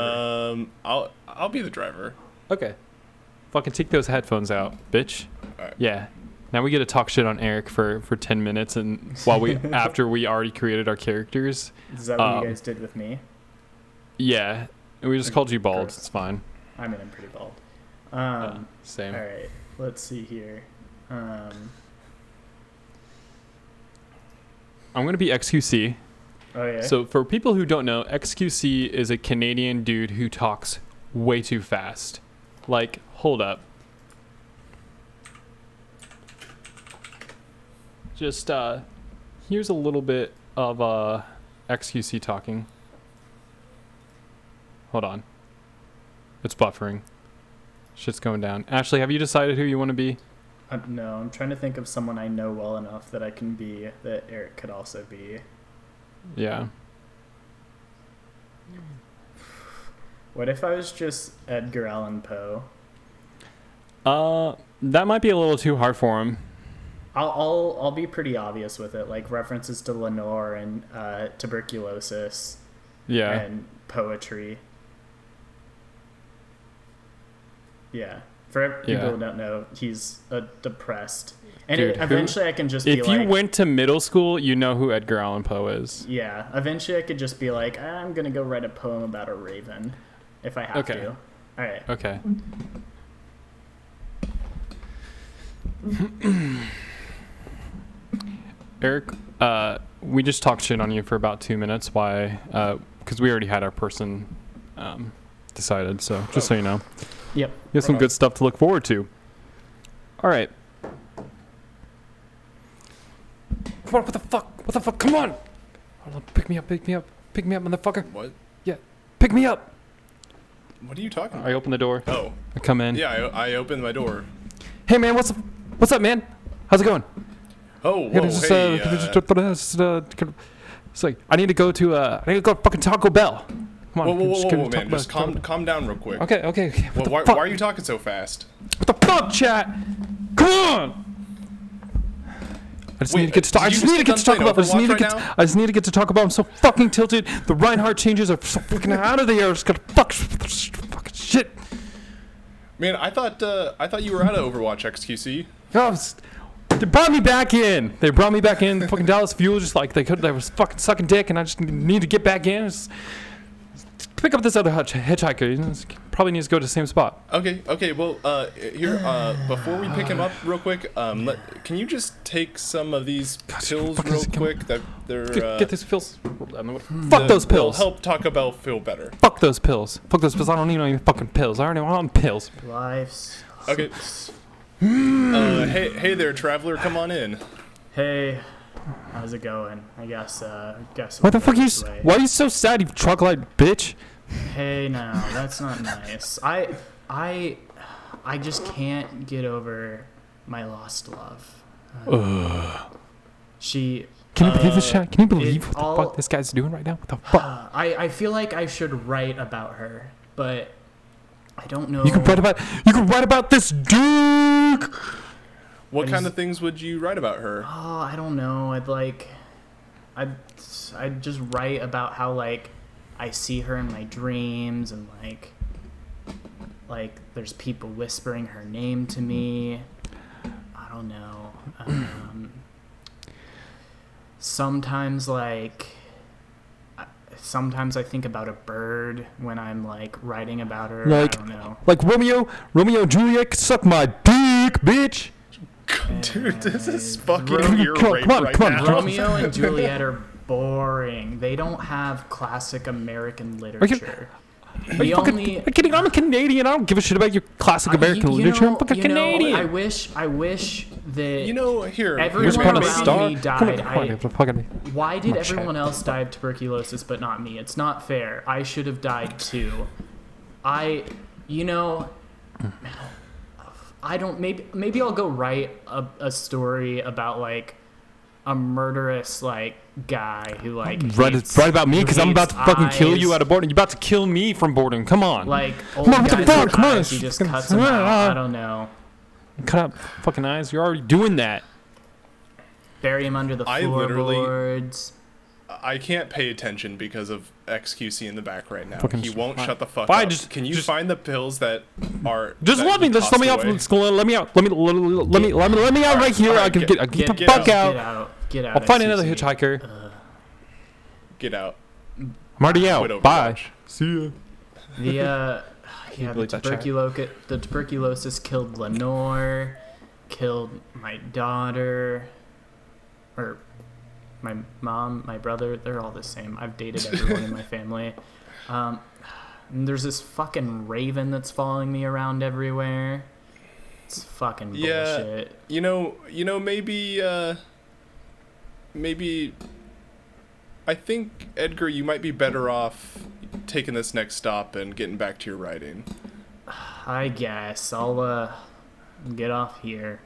Um, I'll I'll be the driver. okay. Fucking take those headphones out, bitch. Alright. Yeah. Now we get to talk shit on Eric for for ten minutes, and while we after we already created our characters. Is that what Um, you guys did with me? Yeah. We just called you bald. Gross. It's fine. I mean, I'm pretty bald. Uh, Um, same. all right. Let's see here. Um, I'm gonna be XQC. Oh yeah. So for people who don't know, XQC is a Canadian dude who talks way too fast. Like, hold up. Just uh here's a little bit of uh XQC talking. Hold on. It's buffering. Shit's going down. Ashley, have you decided who you want to be? Uh, no, I'm trying to think of someone I know well enough that I can be that Eric could also be. Yeah. What if I was just Edgar Allan Poe? Uh that might be a little too hard for him. I'll, I'll I'll be pretty obvious with it, like references to Lenore and uh, tuberculosis Yeah. and poetry. Yeah, for people Yeah. who don't know, he's uh, depressed, and Dude, it, who- I can just If you like, went to middle school, you know who Edgar Allan Poe is. yeah, eventually I could just be like, I'm gonna go write a poem about a raven, if I have Okay. to. All right. Okay. Eric, uh, we just talked shit on you for about two minutes. Why? Because we already had our person um, decided. So just so you know, Yep. you have some Right on. good stuff to look forward to. All right. Come on! What the fuck? What the fuck? Come on! Hold on, Pick me up! Pick me up! Pick me up, motherfucker! What? Yeah, pick me up! What are you talking about? I open the door. Oh, I come in. yeah. I, I opened my door. Hey man, what's up? What's up, man? How's it going? Oh, whoa, this is, hey, uh, this is- uh, this uh, It's like I need to go to uh, I need to go to fucking Taco Bell. Come on, whoa, whoa, just whoa, whoa, man! Just calm, calm down real quick. Okay, okay, okay. What Well, the why, fuck? why are you talking so fast? What the fuck, chat? Come on! I just Wait, need to get to talk. I just just need to get to talk about. I just need to get. To, I just need to get to talk about. I'm so fucking tilted. The Reinhardt changes are so fucking out of the air. It's gonna fuck, fucking shit. Man, I thought uh, I thought you were out of Overwatch XQC. Oh, they brought me back in. They brought me back in. fucking Dallas Fuel, just like they could. They was fucking sucking dick, and I just need to get back in. Just pick up this other hitch- hitchhiker. You know, probably needs to go to the same spot. Okay, okay. Well, uh, here, uh, before we pick him up real quick, um, let, can you just take some of these God, pills real come quick? That they're Get, uh, get these pills. Fuck that those will pills. Help Taco Bell feel better. Fuck those pills. Fuck those pills. I don't need any fucking pills. I already want pills. Life's. Okay. Uh, hey, hey there, traveler. Come on in. Hey, how's it going? I guess. Uh, I guess. What the fuck go are you? this s- way. Why are you so sad, you troglodyte bitch? Hey, now that's not nice. I, I, I just can't get over my lost love. Uh, she. Can you believe this uh, shit? Can you believe what the all- fuck this guy's doing right now? What the fuck? Uh, I, I feel like I should write about her, but I don't know. You can write about. You can write about this dude. What I kind just- of things would you write about her? Oh, I don't know. I'd like, I'd, I'd just write about how like I see her in my dreams and like, like there's people whispering her name to me. I don't know. Um, sometimes like, sometimes I think about a bird when I'm like writing about her. Like- I don't know. Like Romeo, Romeo and Juliet suck my dick, bitch. Dude, this is fucking Ro- ear come on, come on, right come on, now. Romeo and Juliet are boring. They don't have classic American literature. Are The you fucking only are you kidding? I'm a Canadian. I don't give a shit about your classic I- American you- you literature. I'm fucking you know, Canadian. I wish. I wish that. You know, here. Everyone Here's here, part man, of around star. me Come died. on, come on, I- why did Come everyone Shaq. else die of tuberculosis but not me? It's not fair. I should have died too. I, you know, I don't. Maybe maybe I'll go write a, a story about like a murderous like guy who like Right, hates- right about me because I'm about to hates fucking kill you out of boredom. You're about to kill me from boredom. Come on. like old Come on, what the guys fuck? with Come on, he just fucking- cuts them out. I don't know. Cut out fucking eyes. You're already doing that. Bury him under the I literally- floorboards. I can't pay attention because of XQC in the back right now. Fucking he won't fine. shut the fuck Fine, up. just- Can you just- find the pills that are? Just that let me. Just let me tossed out. away? Let's. Let me out. Let me. Let me. Let me. Let me, let me out right here. I can get- get. Get, Get, the get fuck out. out. Get out. Get out. I'll find another hitchhiker. Uh, Get out. I'm already out. Bye. See ya. The uh, yeah, the, believe tuberculo- the tuberculosis killed Lenore, killed my daughter, or my mom, my brother. They're all the same. I've dated everyone in my family. Um, and there's this fucking raven that's following me around everywhere. It's fucking Yeah. bullshit. You know. You know. Maybe. uh Maybe. I think Edgar, you might be better off taking this next stop and getting back to your writing. I guess I'll uh get off here.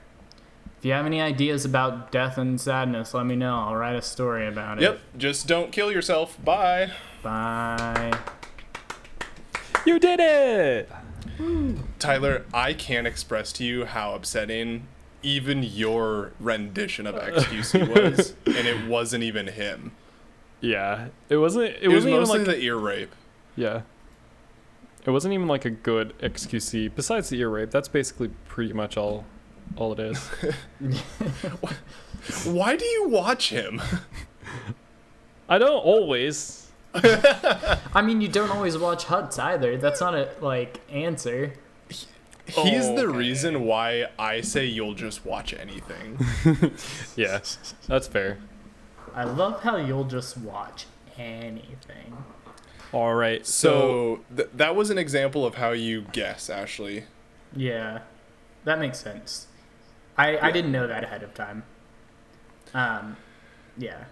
If you have any ideas about death and sadness, let me know. I'll write a story about it. Yep. Just don't kill yourself. Bye. Bye. You did it. Tyler, I can't express to you how upsetting even your rendition of XQC was, and it wasn't even him. Yeah. It wasn't. It, It, was wasn't even mostly like. the ear rape. yeah. It wasn't even like a good XQC. Besides the ear rape, that's basically pretty much all. All it is. Why do you watch him? I don't always. I mean, you don't always watch Huts either. That's not a like answer. He's the Okay. reason why I say you'll just watch anything. Yeah. That's fair. I love how you'll just watch anything. All right. So. So th- that was an example of how you guess, Ashley. Yeah, that makes sense. I I didn't know that ahead of time. Um, yeah.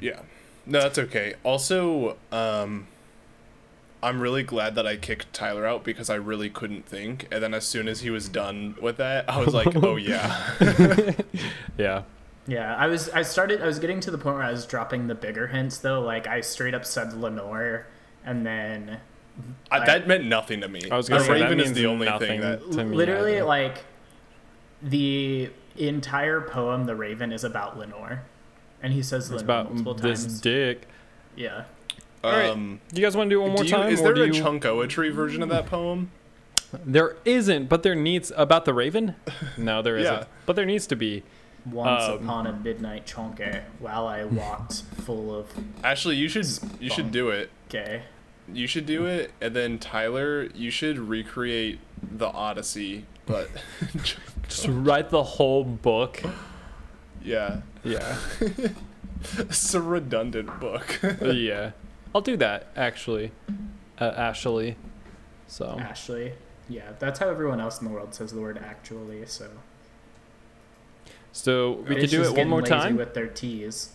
Yeah. No, that's okay. Also, um, I'm really glad that I kicked Tyler out because I really couldn't think. And then as soon as he was done with that, I was like, oh yeah. Yeah. Yeah, I was I started I was getting to the point where I was dropping the bigger hints though. Like I straight up said Lenore, and then I, that meant nothing to me. I was the gonna say that Raven is the only nothing thing that. to me. literally either. like the entire poem, The Raven, is about Lenore, and he says It's Lenore about multiple this times. dick. yeah, right. Um, Do you guys want to do it one more you- time? is or there do a you... chunkoetry version of that poem? There isn't, but there needs about the Raven. No, there isn't, Yeah. but there needs to be. once Um, upon a midnight chonke, while I walked full of Actually, you should you should do it. Okay. You should do it, and then Tyler, you should recreate the Odyssey, but Just write the whole book. yeah, Yeah, it's a redundant book. yeah. I'll do that actually, uh, Ashley. So Ashley. Yeah, that's how everyone else in the world says the word actually. So so we could do it one more time. with their T's.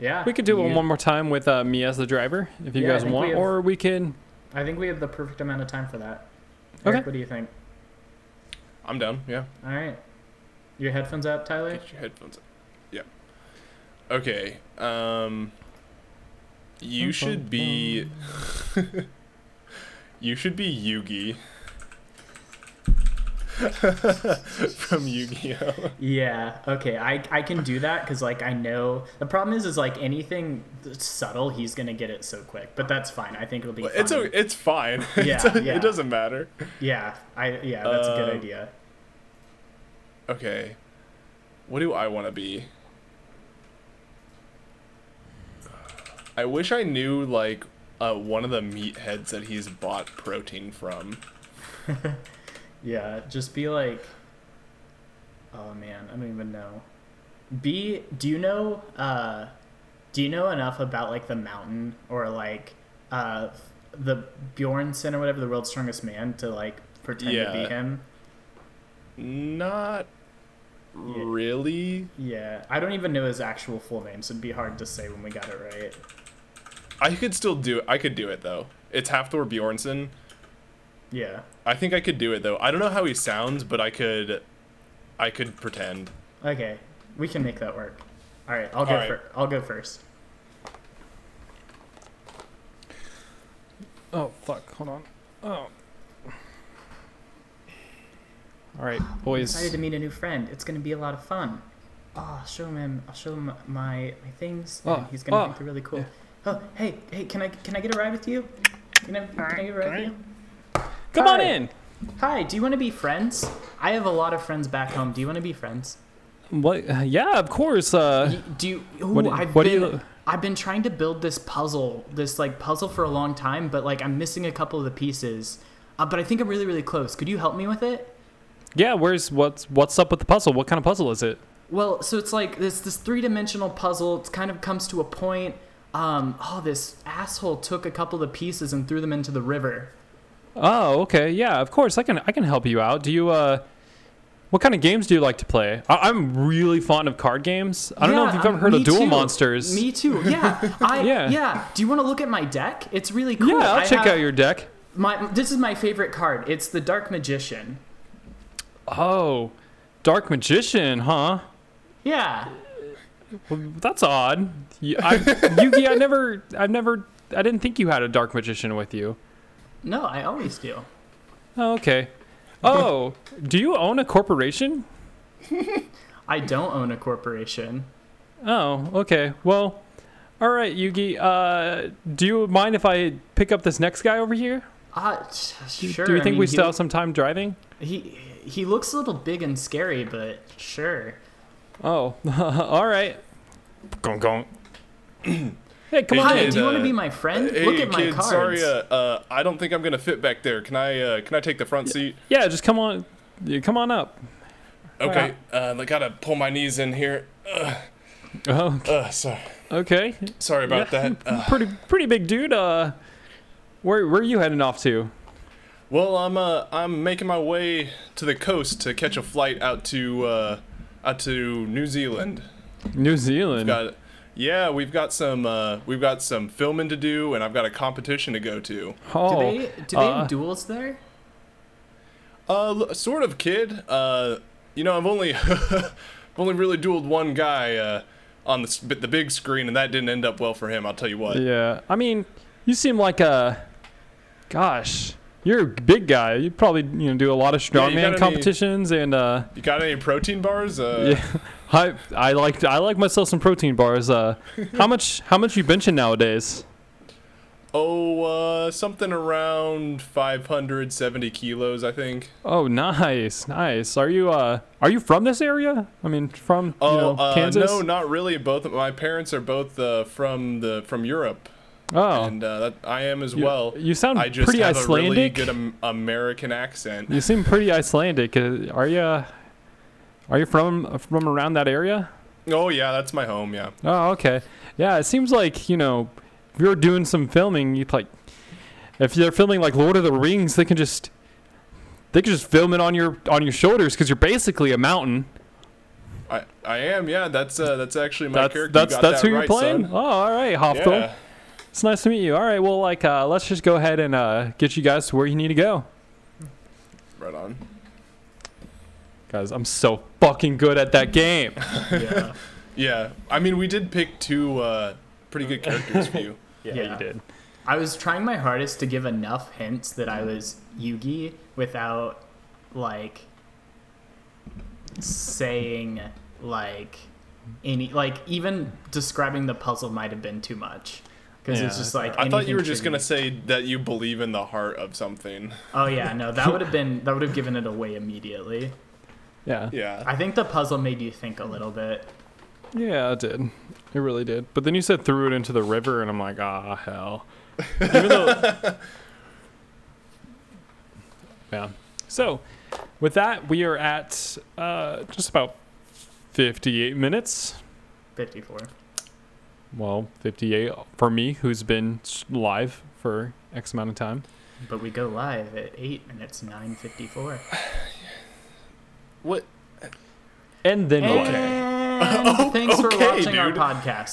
Yeah, We could do it one more time with uh, me as the driver, if you Yeah, guys think we want, have- or we can. I think we have the perfect amount of time for that. Okay. What do you think? I'm down. Yeah, All right, your headphones out, Tyler. get your headphones. Up. Yeah. Okay. Um. You should be. you should be Yugi. From Yu-Gi-Oh. Yeah. Okay. I I can do that because like I know the problem is is like anything subtle he's gonna get it so quick, but that's fine. I think it'll be. It's fine. it's fine. Yeah, It's- yeah. It doesn't matter. Yeah. I yeah. That's a good Um, idea. Okay. What do I want to be? I wish I knew like uh, one of the meatheads that he's bought protein from. Yeah. Just be like. Oh man, I don't even know. Be. Do you know? Uh, do you know enough about like the mountain or like uh the Bjornsson or whatever the world's strongest man to like pretend to be him? Not really. Yeah, I don't even know his actual full name, so it'd be hard to say when we got it right. I could still do it. I could do it though. It's Hafthor Bjornsson. Yeah. I think I could do it though. I don't know how he sounds, but I could. I could pretend. Okay, we can make that work. All right, I'll go. All right. fir- I'll go first. Oh fuck! Hold on. Oh. All right, boys. Excited to meet a new friend. It's gonna be a lot of fun. Oh, I'll show him. I'll show him my my things. and Oh, he's gonna oh, think they're really cool. Oh, hey, hey, can I can I get a ride with you? Can I, can I get a ride with you? Come on in. Hi, do you want to be friends? I have a lot of friends back home. Do you want to be friends? What? Yeah, of course. Uh, do you? Ooh, what do- I've what do been, you- I've been trying to build this puzzle, this like puzzle for a long time, but like I'm missing a couple of the pieces. Uh, but I think I'm really, really close. Could you help me with it? yeah. Where's what's what's up with the puzzle? What kind of puzzle is it? Well, so it's like this this three dimensional puzzle. It kind of comes to a point. Um, oh, this asshole took a couple of the pieces and threw them into the river. Oh, okay. Yeah, of course. I can I can help you out. Do you uh what kind of games do you like to play? I, I'm really fond of card games. I don't know if you've ever um, heard of Duel too. Monsters. Me too. Yeah. I Yeah. yeah. Do you want to look at my deck? It's really cool. yeah, I'll I check out your deck. My this is my favorite card. It's the Dark Magician. Oh, Dark Magician, huh? Yeah. Well, that's odd. I, Yugi, I never, I've never, I didn't think you had a Dark Magician with you. No, I always do. Oh, okay. Oh, do you own a corporation? I don't own a corporation. Oh, okay. Well, all right, Yugi. Uh, do you mind if I pick up this next guy over here? Uh, Do- sure. Do you I think mean, we still have some time driving? He he looks a little big and scary, but sure. Oh, all right. Gong gong. hey, come Hey, on Hi, in. kid, do you want to uh, be my friend? Hey, Look at my kid, cards. sorry, uh, uh, I don't think I'm gonna fit back there. Can I, uh, can I take the front seat? Yeah, just come on. Yeah, come on up. Okay, uh, I gotta pull my knees in here. Uh, Oh, uh, sorry, okay. sorry about Yeah, that. Uh, pretty, pretty big dude. Uh, where, where are you heading off to? well, I'm, uh, I'm making my way to the coast to catch a flight out to, uh, out to New Zealand. New Zealand. Got, yeah, we've got some, uh, we've got some filming to do, and I've got a competition to go to. do oh, they do they uh, have duels there? Uh, sort of, kid. Uh, you know, I've only, I've only really dueled one guy, uh, on the the big screen, and that didn't end up well for him. I'll tell you what. Yeah, I mean, you seem like a, gosh, you're a big guy. You probably you know do a lot of Yeah, you got strongman any- competitions, and uh, You got any protein bars? Uh, yeah, I I like I like myself some protein bars. Uh, how much how much you benching nowadays? Oh, uh, something around 570 kilos, I think. Oh, nice, nice. Are you uh are you from this area? I mean, from you Oh, know uh, Kansas? no, not really. Both of my parents are both uh, from the from Europe, oh, and uh, that, I am as you, well. you sound I just pretty have a really good am- American accent. You seem pretty Icelandic. Uh, Are you? Are you from from around that area? Oh yeah, that's my home. Yeah. Oh, okay. Yeah, it seems like you know, if you're doing some filming, you like, if they're filming like Lord of the Rings, they can just, they can just film it on your on your shoulders because you're basically a mountain. I, I am. Yeah, that's uh, that's actually my That's character. that's that's that who you're playing. son. Oh, all right, Hofthor. Yeah. It's nice to meet you. All right, well, like, uh, let's just go ahead and uh, get you guys to where you need to go, Right on. Guys. I'm so fucking good at that game. Yeah. Yeah. I mean, we did pick two uh, pretty good characters for you. yeah, Yeah. you did. I was trying my hardest to give enough hints that I was Yugi without like saying like any like even describing the puzzle might have been too much because it's just like I thought you were just gonna say that you believe in the heart of something. Oh yeah, no, that would have been that would have given it away immediately. Yeah. Yeah. I think the puzzle made you think a little bit. Yeah, it did. It really did. But then you said threw it into the river, and I'm like, ah, hell. Even though. yeah. So, with that, we are at uh, just about 58 minutes. 54. Well, 58 for me, who's been s- live for X amount of time. But we go live at 8 minutes 954. What? And then what? And oh, thanks for okay, watching our dude. podcast.